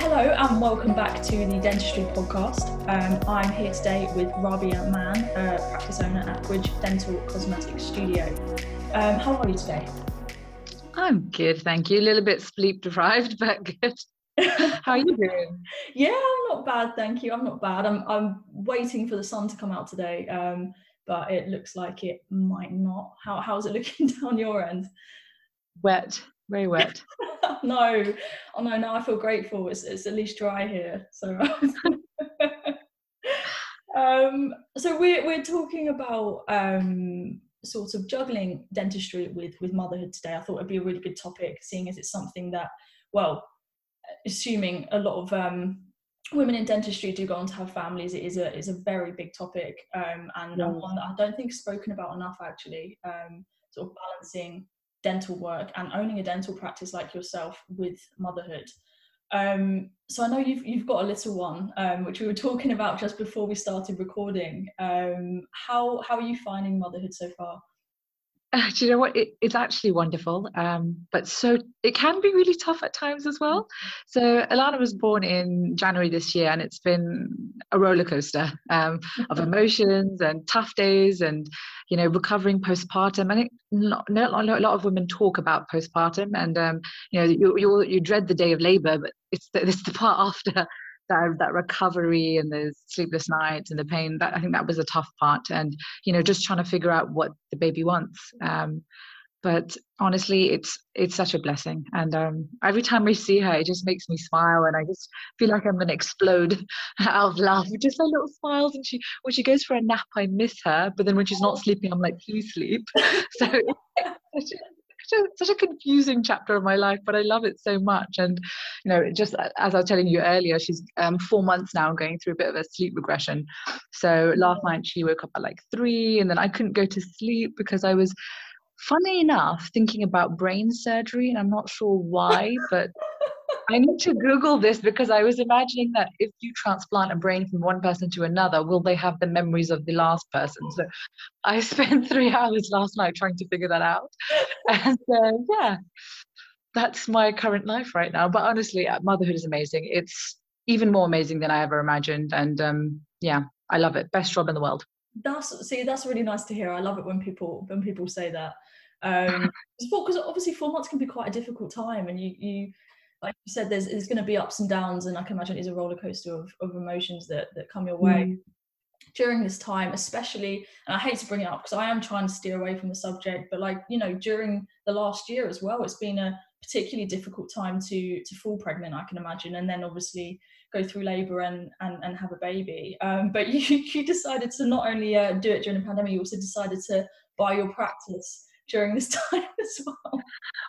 hello and welcome back to the Dentistry Podcast. Um, I'm here today with Raabiha Maan, a practice owner at Bridge Dental Cosmetics Studio. Um, how are you today? I'm good, thank you. A little bit sleep deprived, but good. How are you doing? yeah, I'm not bad, thank you. I'm not bad. I'm I'm waiting for the sun to come out today, um, but it looks like it might not. How how's it looking down your end? Wet, very wet. no, oh no, now I feel grateful. It's it's at least dry here. So um, so we're we're talking about um sort of juggling dentistry with with motherhood today. I thought it'd be a really good topic, seeing as it's something that, well, assuming a lot of um, women in dentistry do go on to have families, it is a is a very big topic um, and yeah. one that I don't think spoken about enough actually. Um, sort of balancing dental work and owning a dental practice like yourself with motherhood. Um, so I know you've you've got a little one, um, which we were talking about just before we started recording. Um, how how are you finding motherhood so far? Uh, do you know what? It, it's actually wonderful, um, but so it can be really tough at times as well. So Alana was born in January this year, and it's been a roller coaster um, of emotions and tough days, and you know, recovering postpartum. I think not, not, a lot of women talk about postpartum, and um, you know, you, you you dread the day of labour, but it's the, it's the part after that that recovery and the sleepless nights and the pain that i think that was a tough part. And you know just trying to figure out what the baby wants. Um, but honestly it's it's such a blessing. And um, every time i see her it just makes me smile and i just feel like i'm going to explode out of laugh just her little smiles. And she when she goes for a nap i miss her but then when she's not sleeping i'm like please sleep. So such a, such a confusing chapter of my life, but I love it so much. And you know, just as I was telling you earlier, she's um, four months now, going through a bit of a sleep regression. So last night she woke up at like three, and then I couldn't go to sleep because I was, funny enough, thinking about brain surgery, and I'm not sure why, but I need to Google this because I was imagining that if you transplant a brain from one person to another, will they have the memories of the last person? So I spent three hours last night trying to figure that out. And uh, yeah, that's my current life right now. But honestly, uh, motherhood is amazing. It's even more amazing than I ever imagined. And um, yeah, I love it. Best job in the world. That's see, that's really nice to hear. I love it when people when people say that. Um, because obviously four months can be quite a difficult time, and you you like you said, there's there's going to be ups and downs, and I can imagine it's a roller coaster of, of emotions that that come your way mm. during this time, especially. And I hate to bring it up because I am trying to steer away from the subject, but like you know, during the last year as well, it's been a particularly difficult time to to fall pregnant. I can imagine, and then obviously go through labour and, and and have a baby. Um, but you you decided to not only uh, do it during the pandemic, you also decided to buy your practice during this time as well?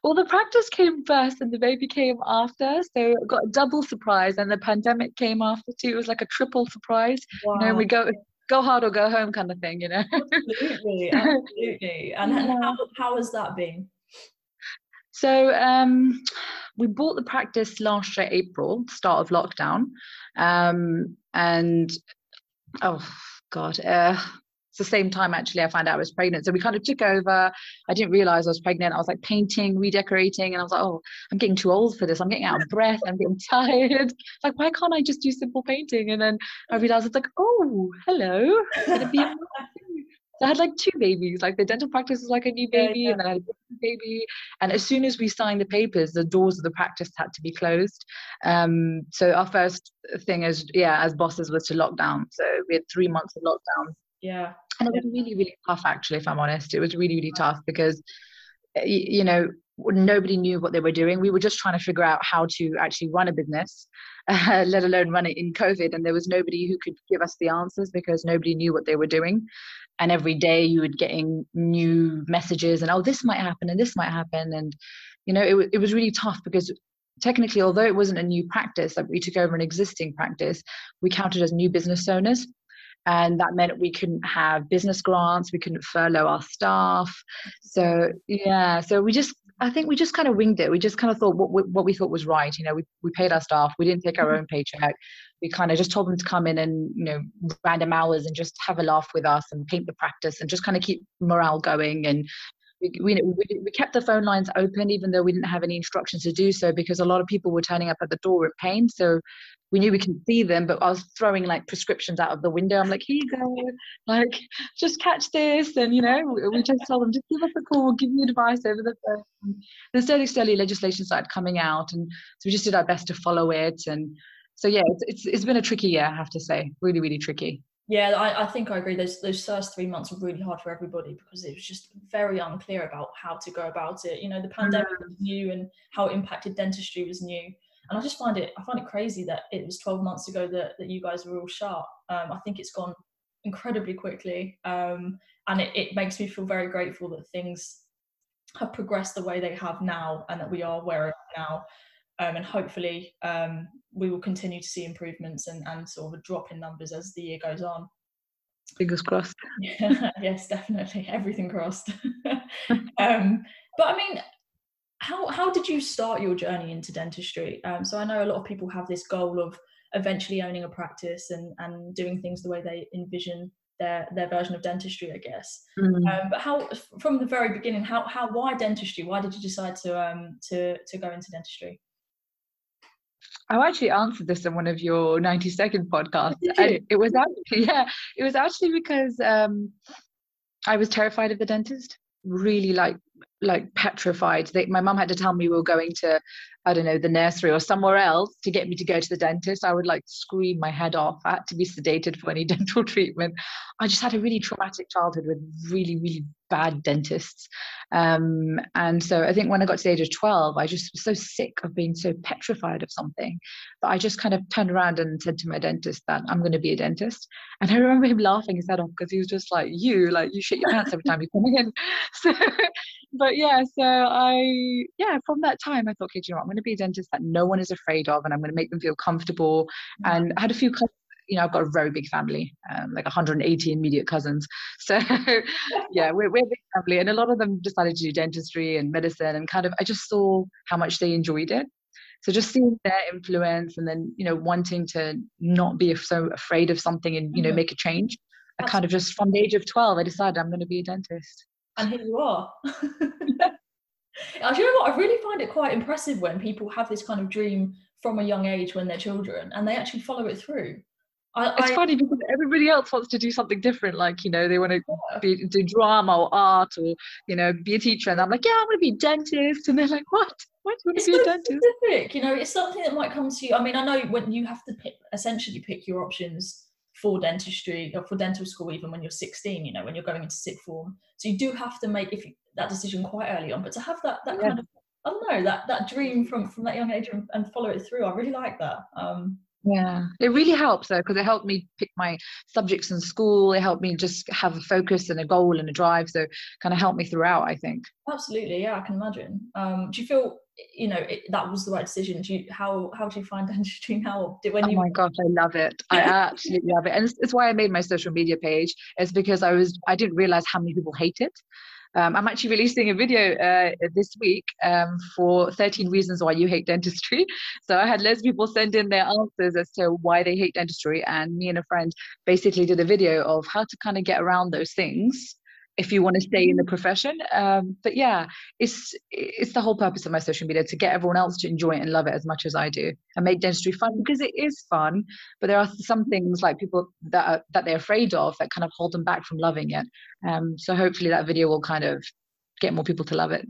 Well, the practice came first and the baby came after. So I got a double surprise and the pandemic came after too. It was like a triple surprise. Wow. You know, we go go hard or go home kind of thing, you know. absolutely, absolutely. And, and how, how has that been? So um, we bought the practice last year, April, start of lockdown. Um, and oh God, uh, it's the same time actually I found out I was pregnant. So we kind of took over. I didn't realize I was pregnant. I was like painting, redecorating, and I was like, oh, I'm getting too old for this. I'm getting out of breath. I'm getting tired. Like, why can't I just do simple painting? And then I realized it's like, oh, hello. I had like two babies. Like the dental practice was like a new baby, yeah, yeah. and then I had a baby. And as soon as we signed the papers, the doors of the practice had to be closed. Um, so our first thing as yeah, as bosses was to lock down. So we had three months of lockdown yeah. And it was really really tough actually if i'm honest. It was really really tough because eh, you know nobody knew what they were doing. We were just trying to figure out how to actually run a business uh, let alone run it in covid and there was nobody who could give us the answers because nobody knew what they were doing. And every day you were getting new messages and oh this might happen and this might happen. And you know it, it was really tough because technically although it wasn't a new practice that like we took over an existing practice we counted as new business owners and that meant we couldn't have business grants we couldn't furlough our staff. So yeah so we just i think we just kind of winged it. We just kind of thought what, what we thought was right you know we, we paid our staff we didn't take our mm-hmm. own paycheck. We kind of just told them to come in and you know random hours and just have a laugh with us and paint the practice and just kind of keep morale going and we, we, we kept the phone lines open even though we didn't have any instructions to do so because a lot of people were turning up at the door in pain. So we knew we could see them but i was throwing like prescriptions out of the window. I'm like here you go. Like just catch this. And you know we just told them just give us a call. Give me advice over the phone. Then slowly slowly legislation started coming out and so we just did our best to follow it. And so yeah it's, it's, it's been a tricky year i have to say. Really really tricky yeah, I, I, think I agree. Those those first three months were really hard for everybody because it was just very unclear about how to go about it. You know, the pandemic mm. was new and how it impacted dentistry was new. And I just find it I find it crazy that it was 12 months ago that, that you guys were all sharp. Um, I think it's gone incredibly quickly. Um, and it, it makes me feel very grateful that things have progressed the way they have now and that we are where now. Um, and hopefully um, we will continue to see improvements and, and sort of a drop in numbers as the year goes on. Fingers crossed. yes, definitely. Everything crossed. um, but I mean, how how did you start your journey into dentistry? Um, so I know a lot of people have this goal of eventually owning a practice and and doing things the way they envision their their version of dentistry, I guess. Mm. Um, but how from the very beginning, how how why dentistry? Why did you decide to um to to go into dentistry? I actually answered this in one of your 90 second podcasts. It, it was actually, yeah, it was actually because um, I was terrified of the dentist. Really like like petrified. They, my mum had to tell me we were going to, I don't know, the nursery or somewhere else to get me to go to the dentist. I would like scream my head off. I had to be sedated for any dental treatment. I just had a really traumatic childhood with really, really bad dentists. Um, and so I think when I got to the age of 12, I just was so sick of being so petrified of something that I just kind of turned around and said to my dentist that I'm going to be a dentist. And I remember him laughing his head off because he was just like, you, like, you shit your pants every time you come in. So, but yeah, so I, yeah, from that time, I thought, okay, you know what? I'm going to be a dentist that no one is afraid of and I'm going to make them feel comfortable. And I had a few you know, I've got a very big family, um, like 180 immediate cousins. So yeah, we're, we're a big family. And a lot of them decided to do dentistry and medicine and kind of, I just saw how much they enjoyed it. So just seeing their influence and then, you know, wanting to not be so afraid of something and, you know, mm-hmm. make a change. I kind of just from the age of 12, I decided I'm going to be a dentist. And here you are. you know what? I really find it quite impressive when people have this kind of dream from a young age when they're children and they actually follow it through. I, it's I, funny because everybody else wants to do something different. Like, you know, they want to yeah. be, do drama or art or, you know, be a teacher. And I'm like, yeah, I want to be a dentist. And they're like, what? Why do you want to be so a dentist? Specific. You know, it's something that might come to you. I mean, I know when you have to pick, essentially pick your options for dentistry or for dental school, even when you're 16, you know, when you're going into sixth form. So you do have to make if you, that decision quite early on. But to have that, that yeah. kind of, I don't know, that, that dream from, from that young age and, and follow it through, I really like that. Um, yeah, it really helps though because it helped me pick my subjects in school. It helped me just have a focus and a goal and a drive. So kind of helped me throughout. I think. Absolutely, yeah, I can imagine. Um, do you feel you know it, that was the right decision? Do you how how do you find dentistry now? When oh you... my gosh, I love it. I absolutely love it, and it's, it's why I made my social media page. It's because I was I didn't realize how many people hate it. Um, I'm actually releasing a video uh, this week um, for 13 reasons why you hate dentistry. So I had loads of people send in their answers as to why they hate dentistry, and me and a friend basically did a video of how to kind of get around those things if you want to stay in the profession. Um, but yeah, it's it's the whole purpose of my social media to get everyone else to enjoy it and love it as much as I do, and make dentistry fun because it is fun. But there are some things like people that are, that they're afraid of that kind of hold them back from loving it. Um, so hopefully that video will kind of get more people to love it.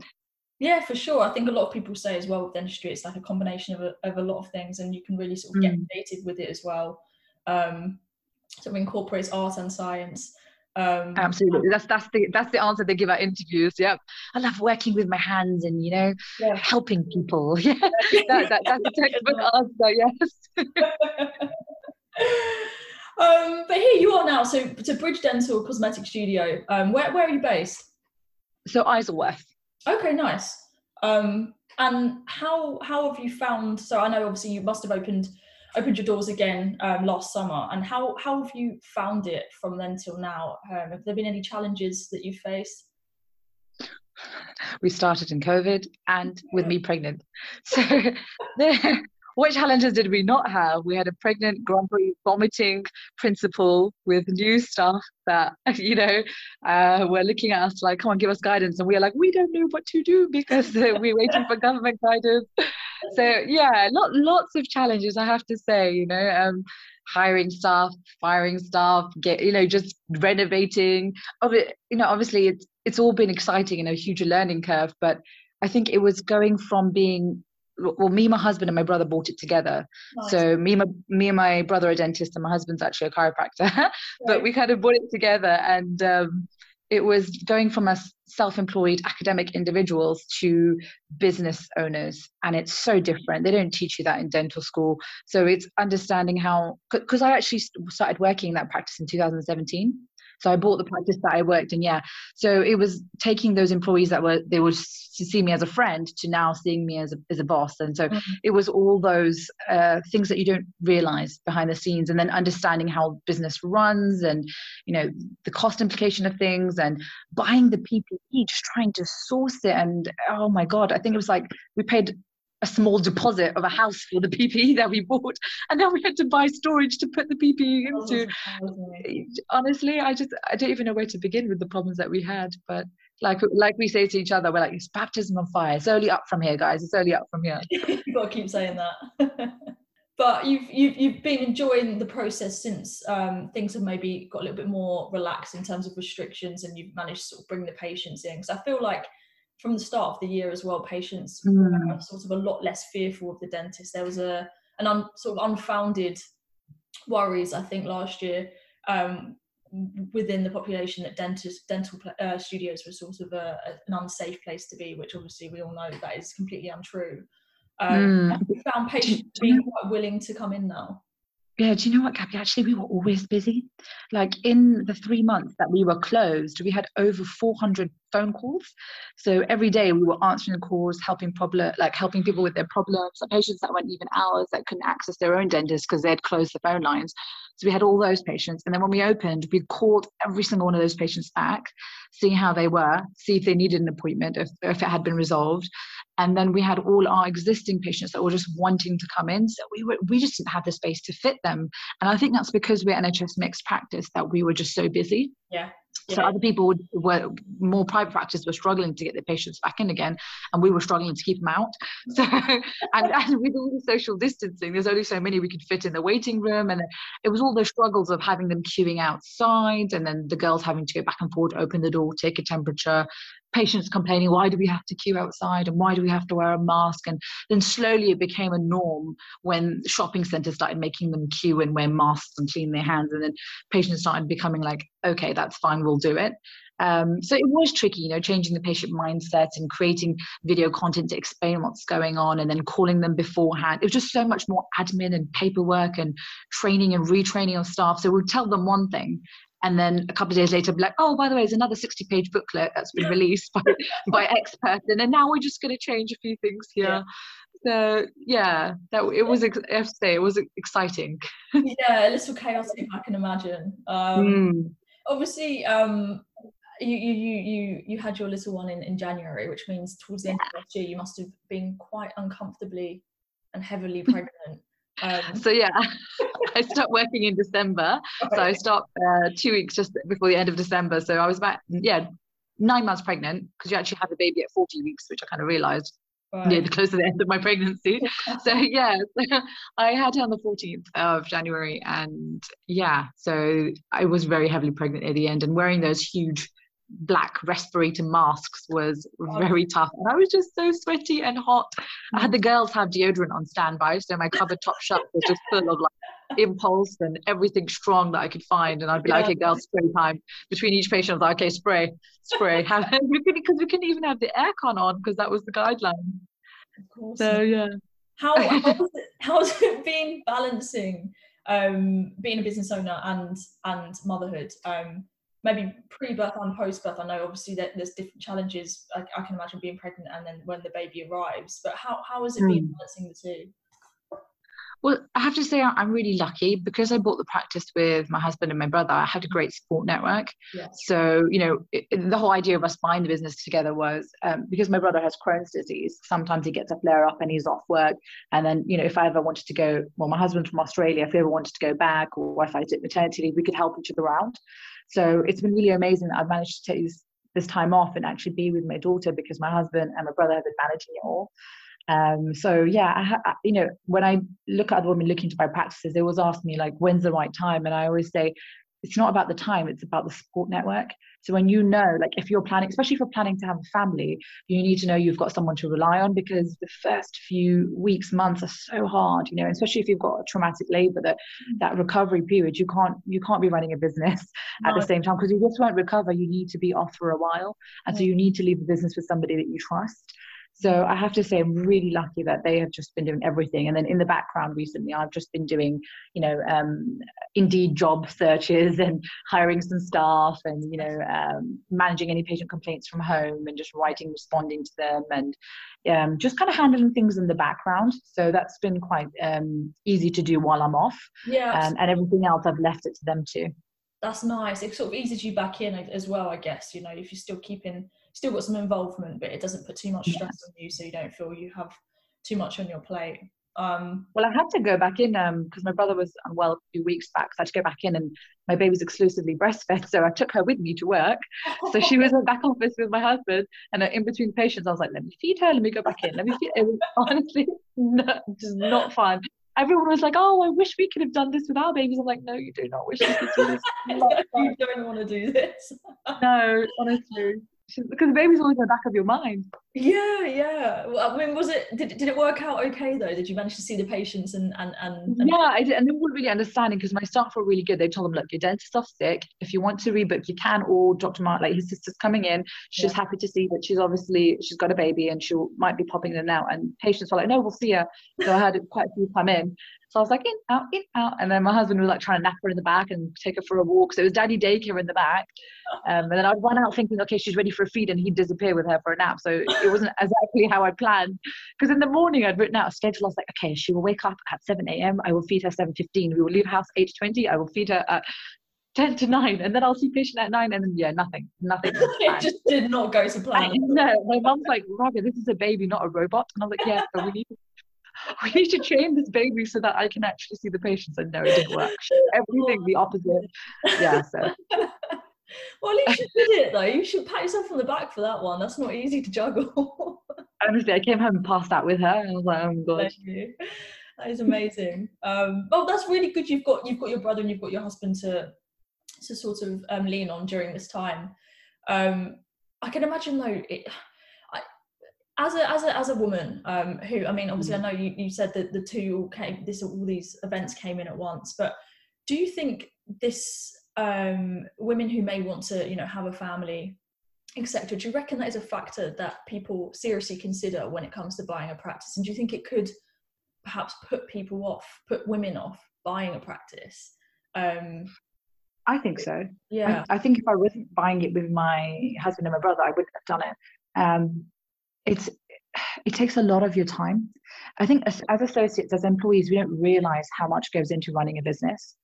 Yeah, for sure. I think a lot of people say as well with dentistry, it's like a combination of a, of a lot of things, and you can really sort of get mm. creative with it as well. Um, so it incorporates art and science. Um, Absolutely, that's that's the that's the answer they give at interviews. Yep, I love working with my hands and you know yeah. helping people. Yeah, that, that, that's the textbook answer. Yes. um, but here you are now. So to Bridge Dental Cosmetic Studio. Um, where where are you based? So Isleworth. Okay, nice. Um, and how how have you found? So I know obviously you must have opened opened your doors again um, last summer. And how how have you found it from then till now? Um, have there been any challenges that you've faced? We started in COVID and with me pregnant. So what challenges did we not have? We had a pregnant Prix vomiting principal with new staff that, you know, uh, were looking at us like, come on, give us guidance. And we are like, we don't know what to do because uh, we're waiting for government guidance. So yeah, lot, lots of challenges, I have to say, you know, um, hiring staff, firing staff, get, you know, just renovating. Of it, you know, obviously it's, it's all been exciting and a huge learning curve, but I think it was going from being well, me, my husband, and my brother bought it together. Nice. So me, my, me and my brother are dentists, and my husband's actually a chiropractor. but right. we kind of bought it together, and um, it was going from us self-employed academic individuals to business owners, and it's so different. They don't teach you that in dental school. So it's understanding how, because I actually started working in that practice in 2017. So I bought the practice that I worked in. Yeah. So it was taking those employees that were they would see me as a friend to now seeing me as a as a boss. And so mm-hmm. it was all those uh, things that you don't realize behind the scenes, and then understanding how business runs, and you know the cost implication of things, and buying the PPE, just trying to source it. And oh my god, I think it was like we paid a small deposit of a house for the PPE that we bought, and then we had to buy storage to put the PPE into. Oh, Honestly, I just I don't even know where to begin with the problems that we had. But like like we say to each other, we're like it's baptism on fire. It's only up from here, guys. It's only up from here. You've got to keep saying that. but you've, you've you've been enjoying the process since um, things have maybe got a little bit more relaxed in terms of restrictions, and you've managed to sort of bring the patients in. Because I feel like from the start of the year as well, patients mm. were sort of a lot less fearful of the dentist. There was a an un, sort of unfounded worries, I think, last year um, within the population that dentist dental uh, studios were sort of a, a, an unsafe place to be, which obviously we all know that is completely untrue. Um, mm. We found patients being quite willing to come in now. Yeah, do you know what, Gabby? Actually, we were always busy. Like in the three months that we were closed, we had over 400 phone calls. So every day we were answering the calls, helping problem, like helping people with their problems. Patients that went even hours that couldn't access their own dentist because they had closed the phone lines. So we had all those patients. And then when we opened, we called every single one of those patients back, see how they were, see if they needed an appointment, if, if it had been resolved. And then we had all our existing patients that were just wanting to come in. So we were we just didn't have the space to fit them. And I think that's because we're NHS mixed practice that we were just so busy. Yeah. So yeah. other people were more private practice were struggling to get their patients back in again, and we were struggling to keep them out. So, and, and with all the social distancing, there's only so many we could fit in the waiting room, and it was all those struggles of having them queuing outside, and then the girls having to go back and forth, open the door, take a temperature, patients complaining, why do we have to queue outside and why do we have to wear a mask? And then slowly it became a norm when shopping centers started making them queue and wear masks and clean their hands. And then patients started becoming like, okay, that's fine, we'll do it. Um, so it was tricky, you know, changing the patient mindset and creating video content to explain what's going on and then calling them beforehand. It was just so much more admin and paperwork and training and retraining of staff. So we'd tell them one thing and then a couple of days later be like oh by the way there's another 60 page booklet that's been released by by x person and now we're just going to change a few things here yeah. so yeah that it was I have to say it was exciting yeah a little chaotic I can imagine um, mm. obviously um, you, you you you had your little one in, in January, which means towards the end of last year you must have been quite uncomfortably and heavily pregnant. Um, so yeah, I stopped working in December. Okay. So I stopped uh, two weeks just before the end of December. So I was about yeah nine months pregnant because you actually have a baby at 40 weeks, which I kind of realized right. near the close to the end of my pregnancy. so yeah, so I had her on the 14th of January, and yeah, so I was very heavily pregnant at the end and wearing those huge black respirator masks was very tough. And I was just so sweaty and hot. I had the mm. girls have deodorant on standby, so my cupboard top shelf was just full of like impulse and everything strong that I could find. And I'd be like, okay, girls, spray time. Between each patient, I was like, okay, spray, spray. Because we couldn't even have the aircon on because that was the guideline. So yeah. How how was it, how's it been balancing um, being a business owner and and motherhood? Um, maybe pre-birth and post-birth i know obviously that there's different challenges I, I, can imagine being pregnant and then when the baby arrives but how, how has it been mm. balancing the two Well, I have to say I'm really lucky because I bought the practice with my husband and my brother. I had a great support network. Yes. So you know, it, the whole idea of us buying the business together was um, because my brother has Crohn's disease. Sometimes he gets a flare up and he's off work. And then you know, if I ever wanted to go, well, my husband's from Australia. If he ever wanted to go back, or if I did maternity leave, we could help each other out. So it's been really amazing that I've managed to take this, this time off and actually be with my daughter because my husband and my brother have been managing it all. Um, so yeah, I, you know, when I look at other women looking to buy practices, they always ask me like, when's the right time? And I always say, it's not about the time, it's about the support network. So when you know, like if you're planning, especially if you're planning to have a family, you need to know you've got someone to rely on because the first few weeks, months are so hard, you know, especially if you've got a traumatic labor, that mm. that recovery period, you can't you can't be running a business no. at the same time because you just won't recover. You need to be off for a while. And so you need to leave the business with somebody that you trust. So I have to say, I'm really lucky that they have just been doing everything. And then in the background recently, I've just been doing, you know, um, Indeed job searches and hiring some staff and, you know, um, managing any patient complaints from home and just writing, responding to them and um, just kind of handling things in the background. So that's been quite um, easy to do while I'm off. Yeah. Um, and everything else, I've left it to them too. That's nice. It sort of eases you back in as well, I guess, you know, if you're still keeping still got some involvement, but it doesn't put too much stress on you, so you don't feel you have too much on your plate. Um, well, I had to go back in because um, my brother was unwell a few weeks back, so I had to go back in, and my baby was exclusively breastfed, so I took her with me to work. So she was in the back office with my husband, and uh, in between patients, I was like, "Let me feed her, let me go back in, let me feed." It was honestly not, just not fun. Everyone was like, "Oh, I wish we could have done this with our babies." I'm like, "No, you do not wish you could do this. you don't want to do this." no, honestly because the baby's always in the back of your mind. Yeah, yeah. Well, I mean, was it? Did, did it work out okay though? Did you manage to see the patients and and and? and... Yeah, I did, and they weren't really understanding because my staff were really good. They told them, look, your dentist off sick. If you want to rebook, you can. Or Dr. Mark, like his sister's coming in. She's yeah. happy to see that she's obviously she's got a baby and she might be popping in and out. And patients were like, no, we'll see her. So I had quite a few come in. So I was like, in, out, in, out. And then my husband was like trying to nap her in the back and take her for a walk. So it was daddy daycare in the back. Um, and then I'd run out thinking, okay, she's ready for a feed. And he'd disappear with her for a nap. So it wasn't exactly how I planned. Because in the morning, I'd written out a schedule. I was like, okay, she will wake up at 7 a.m. I will feed her 7.15. We will leave house 8.20. I will feed her at 10 to 9 and then I'll see patient at 9 and then yeah nothing nothing it just did not go to plan no my mom's like Raabiha this is a baby not a robot and I was like yeah but we need to we need to train this baby so that I can actually see the patients. And no, it didn't work. Everything the opposite. Yeah. So. well, at least you did it though. You should pat yourself on the back for that one. That's not easy to juggle. Honestly, I came home and passed out with her, and I was like, "Oh my god." That is amazing. Um, well, that's really good. You've got you've got your brother and you've got your husband to to sort of um, lean on during this time. Um, I can imagine though, it, as a as a as a woman um, who I mean obviously mm. I know you, you said that the two all came this all these events came in at once but do you think this um, women who may want to you know have a family etc do you reckon that is a factor that people seriously consider when it comes to buying a practice and do you think it could perhaps put people off put women off buying a practice um, I think so. Yeah. I, I, think if I wasn't buying it with my husband and my brother, I wouldn't have done it. Um, it's it takes a lot of your time. I think as, as associates, as employees, we don't realize how much goes into running a business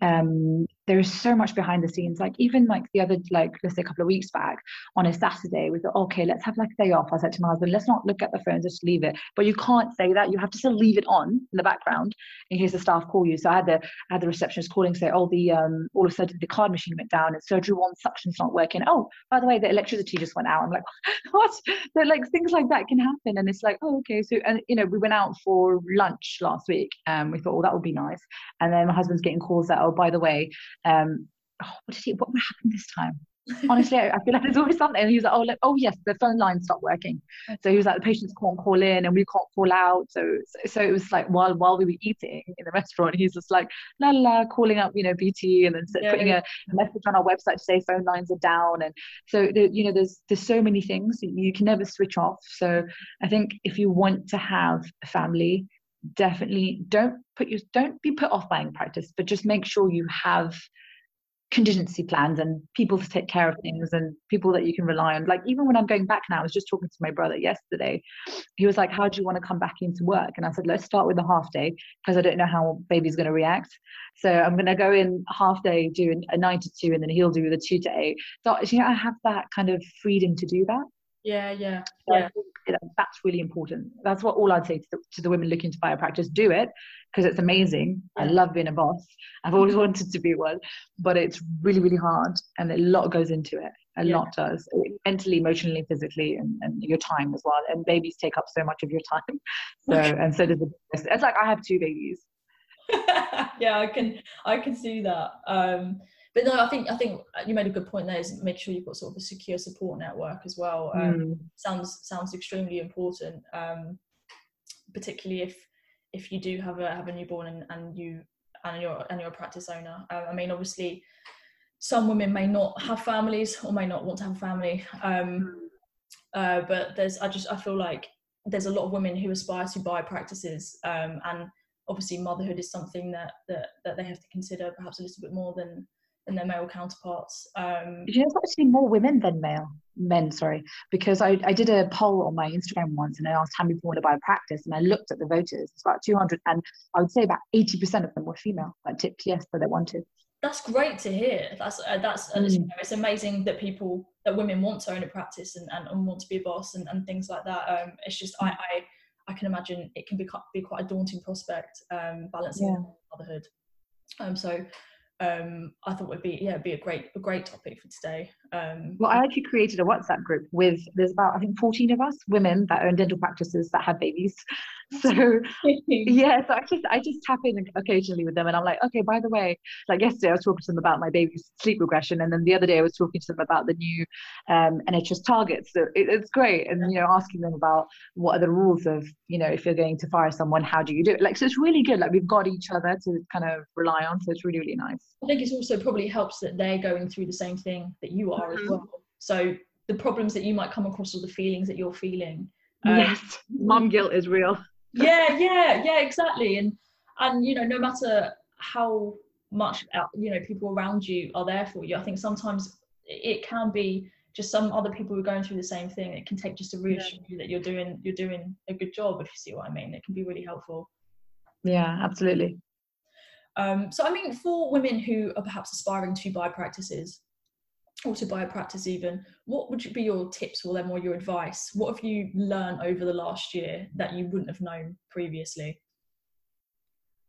um, there is so much behind the scenes. Like even like the other, like let's say a couple of weeks back on a Saturday, we thought, okay, let's have like a day off. I said to my husband, let's not look at the phones, just leave it. But you can't say that. You have to still leave it on in the background in case the staff call you. So I had the I had the receptionist calling, say, oh, the um, all of a sudden the card machine went down and surgery one suction's not working. Oh, by the way, the electricity just went out. I'm like, what? So like things like that can happen, and it's like, oh, okay. So and you know, we went out for lunch last week. and we thought, oh, that would be nice. And then my husband's getting calls that, oh, by the way, um, oh, what did he, what happened this time? Honestly, I, feel like there's always something. And he was like, oh, like, oh yes, the phone line stopped working. So he was like, the patients can't call in and we can't call out. So, so, it was like while while we were eating in the restaurant, he's just like, la la, calling up, you know, BT and then yeah, putting yeah. a message on our website to say phone lines are down. And so, you know, there's there's so many things you can never switch off. So I think if you want to have a family, definitely don't put you don't be put off buying practice, but just make sure you have contingency plans and people to take care of things and people that you can rely on. Like even when I'm going back now, I was just talking to my brother yesterday. He was like, "How do you want to come back into work?" And I said, "Let's start with a half day because I don't know how baby's going to react. So I'm going to go in half day, do a nine to two, and then he'll do the two to eight. So you know, I have that kind of freedom to do that. Yeah, yeah, so yeah. That's really important. That's what all I'd say to the, to the women looking to buy a practice: do it because it's amazing. I love being a boss. I've always wanted to be one, but it's really, really hard, and a lot goes into it. A yeah. lot does, mentally, emotionally, physically, and, and your time as well. And babies take up so much of your time. So and so does the business. It's like I have two babies. yeah, I can I can see that. Um, but no, I think I think you made a good point there. Is make sure you've got sort of a secure support network as well. Um, mm. Sounds sounds extremely important, um, particularly if if you do have a have a newborn and, and you and you're and you're a practice owner. Uh, I mean, obviously, some women may not have families or may not want to have a family. Um, uh, but there's I just I feel like there's a lot of women who aspire to buy practices um, and obviously motherhood is something that, that that they have to consider perhaps a little bit more than than their male counterparts. Um, you know, it's actually more women than male men. Sorry, because I, I did a poll on my Instagram once, and I asked how many people want to buy a practice, and I looked at the voters. It's about 200, and I would say about 80% of them were female. That tipped yes, but they wanted. That's great to hear. That's uh, that's mm. you know, it's amazing that people that women want to own a practice and, and, and want to be a boss and, and things like that. Um, it's just I, I I can imagine it can be, quite, be quite a daunting prospect um, balancing yeah. motherhood. Um, so um, I thought would be yeah be a great a great topic for today. Um, well, I actually created a WhatsApp group with there's about I think 14 of us women that own dental practices that have babies. So yeah, so I just I just tap in occasionally with them, and I'm like, okay, by the way, like yesterday I was talking to them about my baby's sleep regression, and then the other day I was talking to them about the new um, NHS targets. So it, it's great, and you know asking them about what are the rules of you know if you're going to fire someone, how do you do it? Like so it's really good. Like we've got each other to kind of rely on, so it's really really nice. I think it also probably helps that they're going through the same thing that you are mm-hmm. as well. So the problems that you might come across or the feelings that you're feeling. Um, yes, mom guilt is real. yeah, yeah, yeah, exactly. And and you know, no matter how much uh, you know people around you are there for you, I think sometimes it can be just some other people who are going through the same thing. It can take just to reassure yeah. you that you're doing you're doing a good job. If you see what I mean, it can be really helpful. Yeah, absolutely. Um, so, I mean, for women who are perhaps aspiring to buy practices or to buy a practice, even, what would be your tips for them or your advice? What have you learned over the last year that you wouldn't have known previously?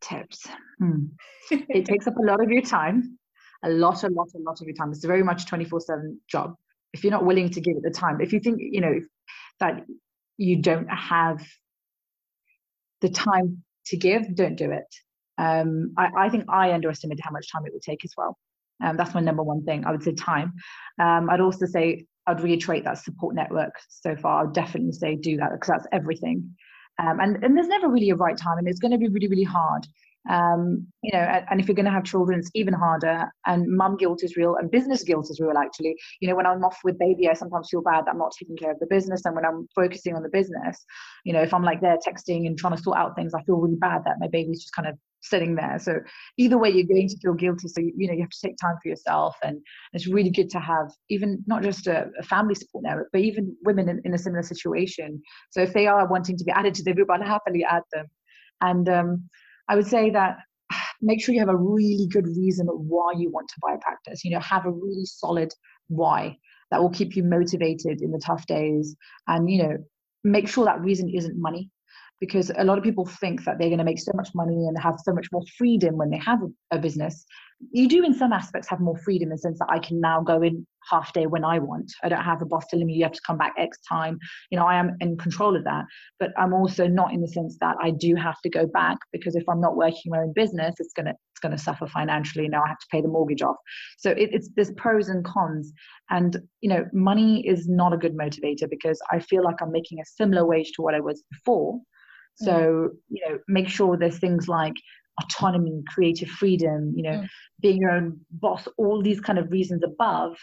Tips. Hmm. it takes up a lot of your time, a lot, a lot, a lot of your time. It's a very much 24 7 job. If you're not willing to give it the time, if you think, you know, that you don't have the time to give, don't do it um, I, I, think I underestimated how much time it would take as well. Um, that's my number one thing. I would say time. Um, I'd also say I'd reiterate that support network so far. I'd definitely say do that because that's everything. Um, and, and there's never really a right time, and it's going to be really, really hard um, you know and, and if you're going to have children it's even harder. And mum guilt is real and business guilt is real actually. You know when i'm off with baby i sometimes feel bad that i'm not taking care of the business. And when i'm focusing on the business you know if i'm like there texting and trying to sort out things i feel really bad that my baby's just kind of sitting there. So either way you're going to feel guilty. So you know you have to take time for yourself. And it's really good to have even not just a, a family support network but even women in, in, a similar situation. So if they are wanting to be added to the group i'll happily add them. And um, I would say that make sure you have a really good reason why you want to buy a practice. You know, have a really solid why that will keep you motivated in the tough days. And, you know, make sure that reason isn't money because a lot of people think that they're going to make so much money and have so much more freedom when they have a, business you do in some aspects have more freedom in the sense that I can now go in half day when I want. I don't have a boss telling me you have to come back X time. You know, I am in control of that. But I'm also not in the sense that I do have to go back because if I'm not working my own business, it's gonna it's gonna suffer financially. Now I have to pay the mortgage off. So it, it's there's pros and cons. And you know, money is not a good motivator because I feel like I'm making a similar wage to what I was before. So, mm. you know, make sure there's things like autonomy, creative freedom, you know, mm. being your own boss, all these kind of reasons above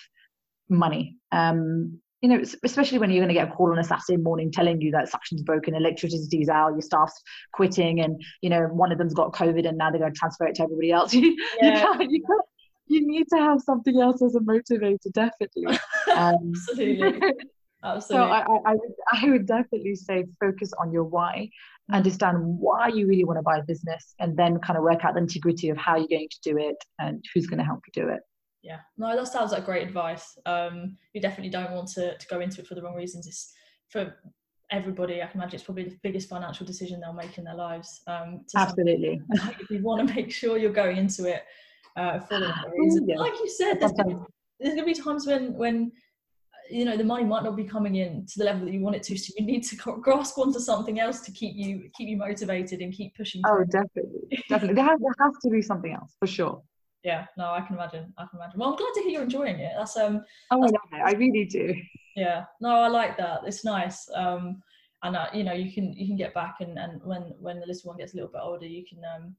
money. Um, you know, especially when you're going to get a call on a Saturday morning telling you that suction's broken, electricity's out, your staff's quitting, and you know one of them's got COVID, and now they're going to transfer it to everybody else. you, yeah. can't, you, can't, you need to have something else as a motivator, definitely. Um, Absolutely. Absolutely. So I, I, I, would, I would definitely say focus on your why, understand why you really want to buy a business, and then kind of work out the integrity of how you're going to do it and who's going to help you do it. Yeah, no, that sounds like great advice. Um, you definitely don't want to, to go into it for the wrong reasons. It's for everybody. I can imagine it's probably the biggest financial decision they'll make in their lives. Um, Absolutely. you want to make sure you're going into it uh, for the right reasons. Like you said, there's going, to, there's going to be times when when you know the money might not be coming in to the level that you want it to so you need to grasp onto something else to keep you keep you motivated and keep pushing oh definitely definitely. There has, there has to be something else for sure. Yeah no i can imagine i can imagine. Well i'm glad to hear you're enjoying it. That's um oh that's, yeah, i really do. Yeah no i like that. It's nice um and uh, you know you can you can get back and and when when the little one gets a little bit older you can um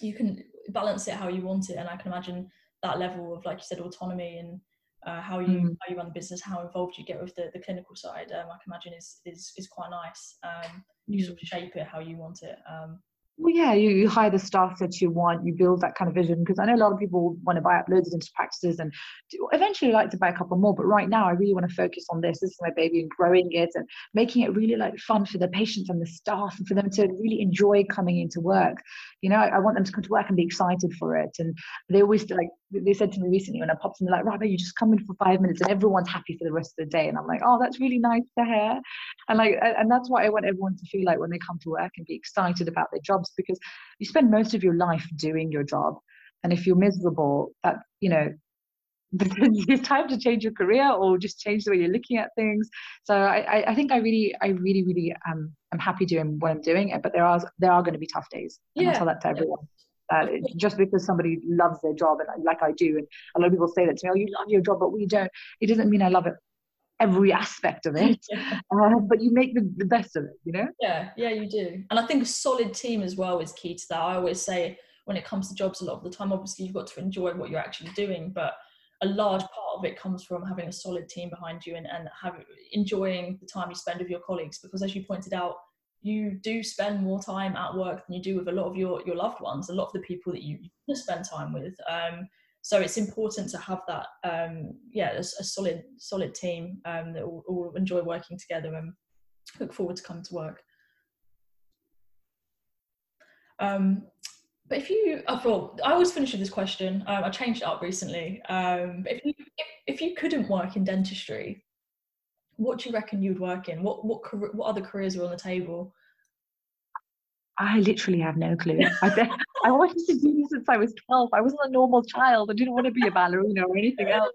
you can balance it how you want it and i can imagine that level of like you said autonomy and uh, how you mm. how you run the business, how involved you get with the, the clinical side, um, I can imagine is is is quite nice. Um, you sort of shape it how you want it. Um, well, yeah, you, you hire the staff that you want, you build that kind of vision. Because I know a lot of people want to buy up loads of dental practices and eventually like to buy a couple more. But right now, I really want to focus on this. This is my baby and growing it and making it really like fun for the patients and the staff and for them to really enjoy coming into work. You know, I, I want them to come to work and be excited for it. And they always like, they said to me recently when I popped in, they're like, Rabbi, you just come in for five minutes and everyone's happy for the rest of the day. And I'm like, oh, that's really nice to hear. And like, and that's what I want everyone to feel like when they come to work and be excited about their jobs because you spend most of your life doing your job and if you're miserable that you know it's time to change your career or just change the way you're looking at things so i i think i really i really really um i'm happy doing what i'm doing but there are there are going to be tough days and yeah. i tell that to everyone uh, just because somebody loves their job and like I do, and a lot of people say that to me, "Oh, you love your job, but we don't." It doesn't mean I love it every aspect of it yeah. uh, but you make the, the best of it you know yeah yeah you do and i think a solid team as well is key to that i always say when it comes to jobs a lot of the time obviously you've got to enjoy what you're actually doing but a large part of it comes from having a solid team behind you and, and having enjoying the time you spend with your colleagues because as you pointed out you do spend more time at work than you do with a lot of your your loved ones a lot of the people that you spend time with. Um, so it's important to have that um, yeah a, a, solid solid team um, that all, enjoy working together and look forward to coming to work. Um, but if you I thought I always finish with this question. Um, I changed it up recently. Um, if you if, if you couldn't work in dentistry what do you reckon you'd work in what what what other careers are on the table I literally have no clue. I, I wanted to do this since I was 12. I wasn't a normal child. I didn't want to be a ballerina or anything else.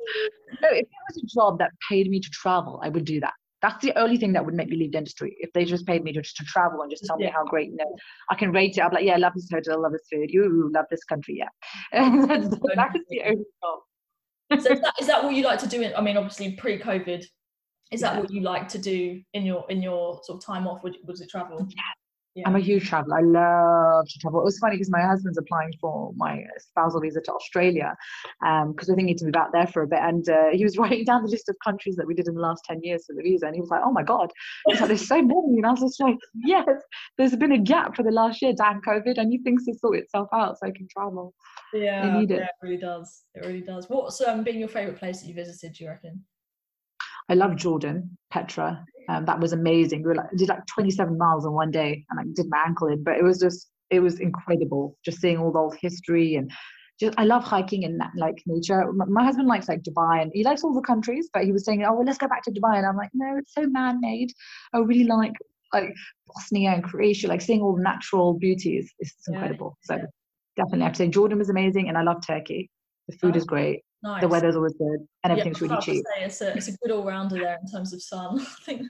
No, if there was a job that paid me to travel, I would do that. That's the only thing that would make me leave dentistry. If they just paid me to, to travel and just tell yeah. me how great, you know, I can rate it. I'm like, yeah, I love this hotel, I love this food. You love this country, yeah. that's, that is the only job. so is that, is that what you like to do? In, I mean, obviously pre-COVID, is that yeah. what you like to do in your in your sort of time off? Was, it travel? Yeah, yeah. I'm a huge traveler. I love to travel. It was funny because my husband's applying for my spousal visa to Australia because um, we're thinking to move out there for a bit. And uh, he was writing down the list of countries that we did in the last 10 years for the visa. And he was like, oh my God, it's like, there's so many. And I was just like, yes, there's been a gap for the last year, damn COVID. And need things to sort itself out so I can travel. Yeah, it. yeah it really does. It really does. What's um, been your favourite place that you visited, do you reckon? I love Jordan, Petra. Um, that was amazing. We were like, did like 27 miles in one day and I did my ankle in, but it was just, it was incredible just seeing all the old history and just, I love hiking in like nature. My, husband likes like Dubai and he likes all the countries, but he was saying, oh, well, let's go back to Dubai. And I'm like, no, it's so man-made. I really like like Bosnia and Croatia, like seeing all the natural beauties is incredible. Yeah, so definitely, I'd say Jordan was amazing, and I love Turkey. The food oh. is great. Nice. The weather's always good and everything's really cheap. Say, it's, a, it's a good all rounder there in terms of sun. I think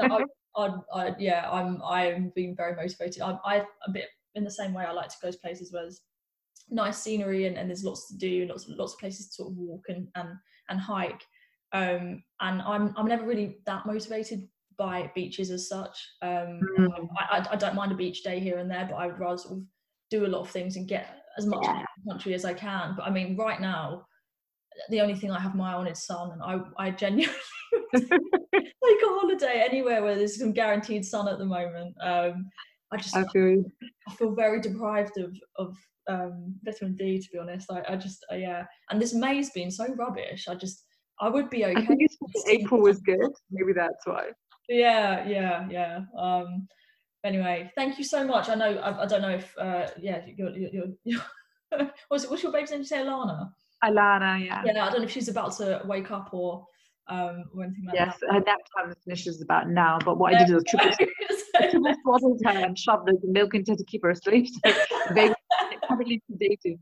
I, I, I, yeah, I'm I'm being very motivated. I'm I a bit in the same way. I like to go to places where there's nice scenery and, and there's lots to do, lots lots of places to sort of walk and and and hike. Um, and I'm I'm never really that motivated by beaches as such. Um, mm. I, I, don't mind a beach day here and there, but I would rather sort of do a lot of things and get as much yeah. country as I can. But I mean, right now, the only thing I have my eye on is sun, and I, I genuinely take a holiday anywhere where there's some guaranteed sun at the moment. Um, I just I feel, I feel very deprived of, of um, vitamin D. To be honest, I, I just uh, yeah. And this May's been so rubbish. I just I would be okay. I think April was good. Maybe that's why. Yeah, yeah, yeah. Um, anyway, thank you so much. I know I, I don't know if uh, yeah, you're, you're, you're, what's, what's your baby's name? Did you say Alana? Alana, yeah. Yeah, I don't know if she's about to wake up or um or anything like yes, that. her nap time finishes about now. But what I did was triple, triple her and shoved the milk into her to keep her asleep. So the baby heavily sedated.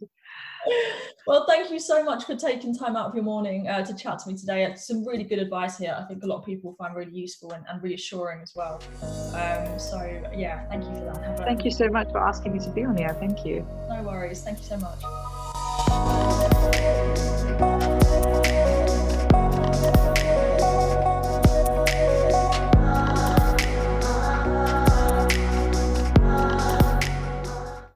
Well, thank you so much for taking time out of your morning uh, to chat to me today. It's some really good advice here. I think a lot of people find really useful and, and reassuring as well. Um, so yeah, thank you for that. Thank you so much for asking me to be on here. Thank you. No worries. Thank you so much.